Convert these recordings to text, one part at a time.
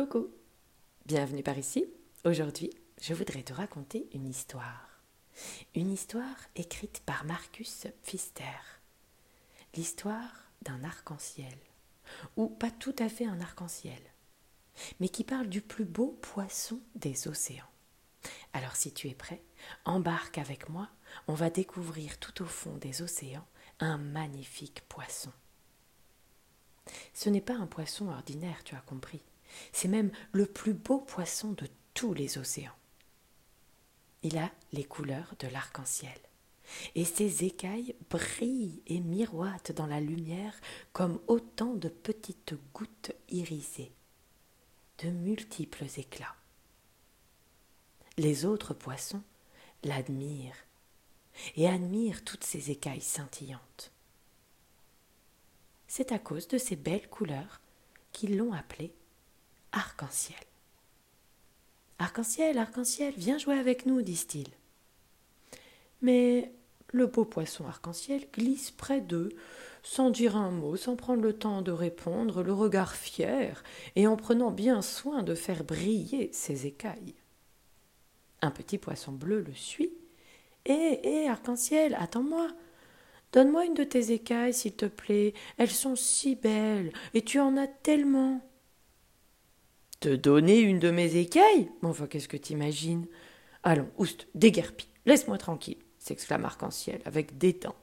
Coucou, bienvenue par ici. Aujourd'hui, je voudrais te raconter une histoire. Une histoire écrite par Marcus Pfister. L'histoire d'un arc-en-ciel. Ou pas tout à fait un arc-en-ciel, mais qui parle du plus beau poisson des océans. Alors si tu es prêt, embarque avec moi, on va découvrir tout au fond des océans un magnifique poisson. Ce n'est pas un poisson ordinaire, tu as compris. C'est même le plus beau poisson de tous les océans. Il a les couleurs de l'arc-en-ciel, et ses écailles brillent et miroitent dans la lumière comme autant de petites gouttes irisées, de multiples éclats. Les autres poissons l'admirent et admirent toutes ces écailles scintillantes. C'est à cause de ces belles couleurs qu'ils l'ont appelé arc-en-ciel. Arc-en-ciel, arc-en-ciel, viens jouer avec nous, disent-ils. Mais le beau poisson arc-en-ciel glisse près d'eux, sans dire un mot, sans prendre le temps de répondre, le regard fier, et en prenant bien soin de faire briller ses écailles. Un petit poisson bleu le suit. Hé, hé, arc-en-ciel, attends-moi. Donne-moi une de tes écailles, s'il te plaît. Elles sont si belles, et tu en as tellement. Te donner une de mes écailles Enfin, qu'est-ce que t'imagines? Allons, oust, déguerpis, laisse-moi tranquille, s'exclame Arc-en-Ciel avec dédain.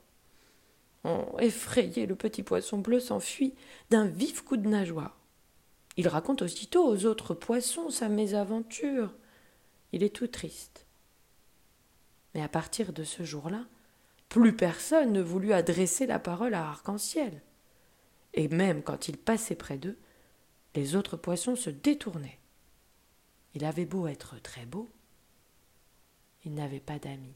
Oh, effrayé, le petit poisson bleu s'enfuit d'un vif coup de nageoire. Il raconte aussitôt aux autres poissons sa mésaventure. Il est tout triste. Mais à partir de ce jour-là, plus personne ne voulut adresser la parole à Arc-en-Ciel. Et même quand il passait près d'eux, les autres poissons se détournaient. Il avait beau être très beau, il n'avait pas d'amis.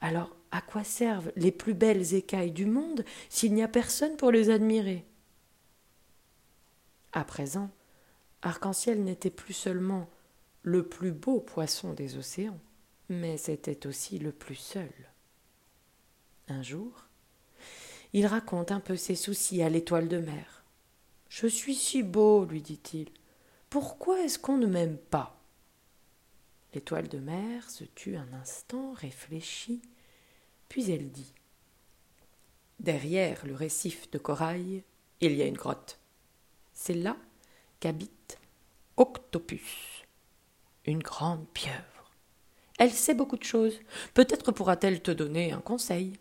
Alors, à quoi servent les plus belles écailles du monde s'il n'y a personne pour les admirer? À présent, Arc-en-Ciel n'était plus seulement le plus beau poisson des océans, mais c'était aussi le plus seul. Un jour, il raconte un peu ses soucis à l'étoile de mer. Je suis si beau, lui dit-il. Pourquoi est-ce qu'on ne m'aime pas? L'étoile de mer se tut un instant, réfléchit, puis elle dit Derrière le récif de corail, il y a une grotte. C'est là qu'habite Octopus, une grande pieuvre. Elle sait beaucoup de choses. Peut-être pourra-t-elle te donner un conseil.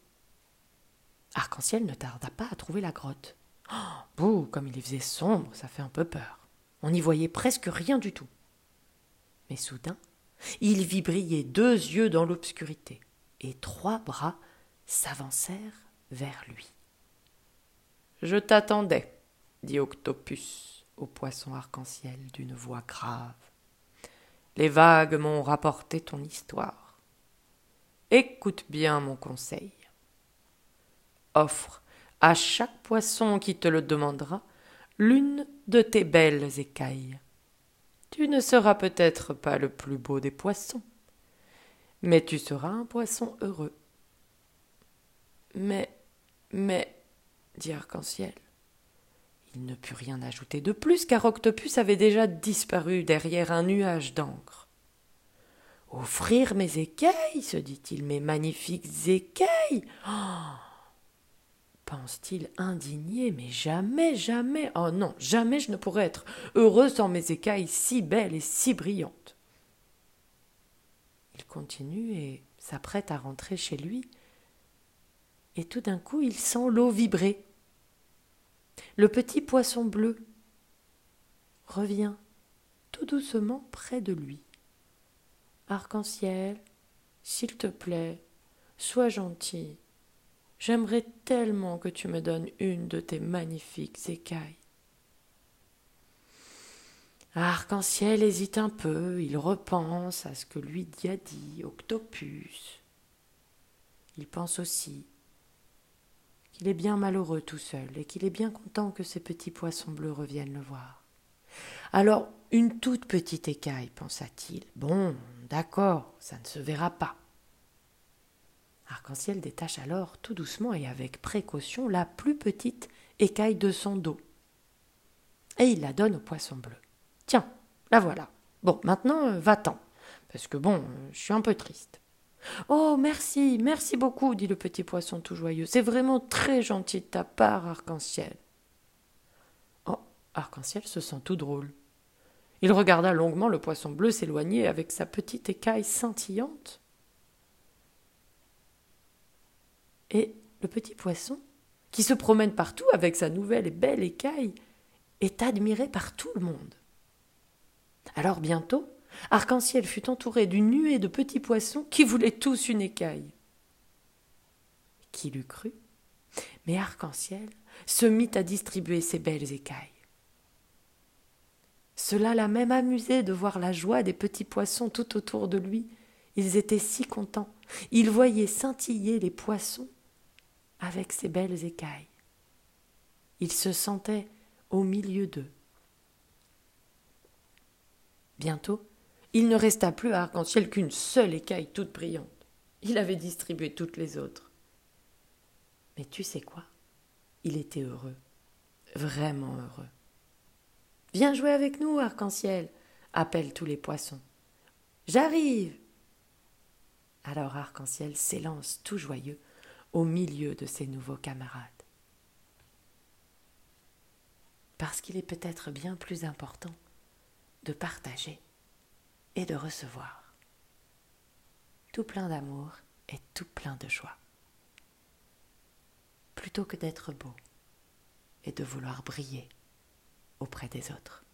Arc-en-ciel ne tarda pas à trouver la grotte. Bouh, comme il faisait sombre, ça fait un peu peur. On n'y voyait presque rien du tout. Mais soudain, il vit briller deux yeux dans l'obscurité, et trois bras s'avancèrent vers lui. Je t'attendais, dit Octopus au poisson arc-en-ciel d'une voix grave. Les vagues m'ont rapporté ton histoire. Écoute bien mon conseil offre à chaque poisson qui te le demandera l'une de tes belles écailles. Tu ne seras peut-être pas le plus beau des poissons, mais tu seras un poisson heureux. Mais, mais, dit Arc-en-Ciel. Il ne put rien ajouter de plus, car Octopus avait déjà disparu derrière un nuage d'encre. Offrir mes écailles, se dit-il, mes magnifiques écailles. Oh pense-t-il indigné, mais jamais, jamais, oh non, jamais je ne pourrais être heureux sans mes écailles si belles et si brillantes. Il continue et s'apprête à rentrer chez lui, et tout d'un coup il sent l'eau vibrer. Le petit poisson bleu revient tout doucement près de lui. Arc-en-ciel, s'il te plaît, sois gentil, J'aimerais tellement que tu me donnes une de tes magnifiques écailles. Arc-en-ciel hésite un peu, il repense à ce que lui a dit Octopus. Il pense aussi qu'il est bien malheureux tout seul et qu'il est bien content que ces petits poissons bleus reviennent le voir. Alors, une toute petite écaille, pensa-t-il. Bon, d'accord, ça ne se verra pas. Arc-en-ciel détache alors tout doucement et avec précaution la plus petite écaille de son dos. Et il la donne au poisson bleu. Tiens, La voilà. Bon, maintenant, euh, va-t'en. Parce que bon, euh, je suis un peu triste. Oh, merci, merci beaucoup, dit le petit poisson tout joyeux. C'est vraiment très gentil de ta part, Arc-en-Ciel. Oh, Arc-en-Ciel se sent tout drôle. Il regarda longuement le poisson bleu s'éloigner avec sa petite écaille scintillante. Et le petit poisson, qui se promène partout avec sa nouvelle et belle écaille, est admiré par tout le monde. Alors bientôt, Arc-en-Ciel fut entouré d'une nuée de petits poissons qui voulaient tous une écaille. Qui l'eût cru? Mais Arc-en-Ciel se mit à distribuer ses belles écailles. Cela l'a même amusé de voir la joie des petits poissons tout autour de lui. Ils étaient si contents. Ils voyaient scintiller les poissons avec ses belles écailles. Il se sentait au milieu d'eux. Bientôt, il ne resta plus à Arc-en-Ciel qu'une seule écaille toute brillante. Il avait distribué toutes les autres. Mais tu sais quoi? Il était heureux, vraiment heureux. Viens jouer avec nous, Arc-en-Ciel, appellent tous les poissons. J'arrive. Alors Arc-en-Ciel s'élance tout joyeux au milieu de ses nouveaux camarades. Parce qu'il est peut-être bien plus important de partager et de recevoir. Tout plein d'amour et tout plein de joie. Plutôt que d'être beau et de vouloir briller auprès des autres.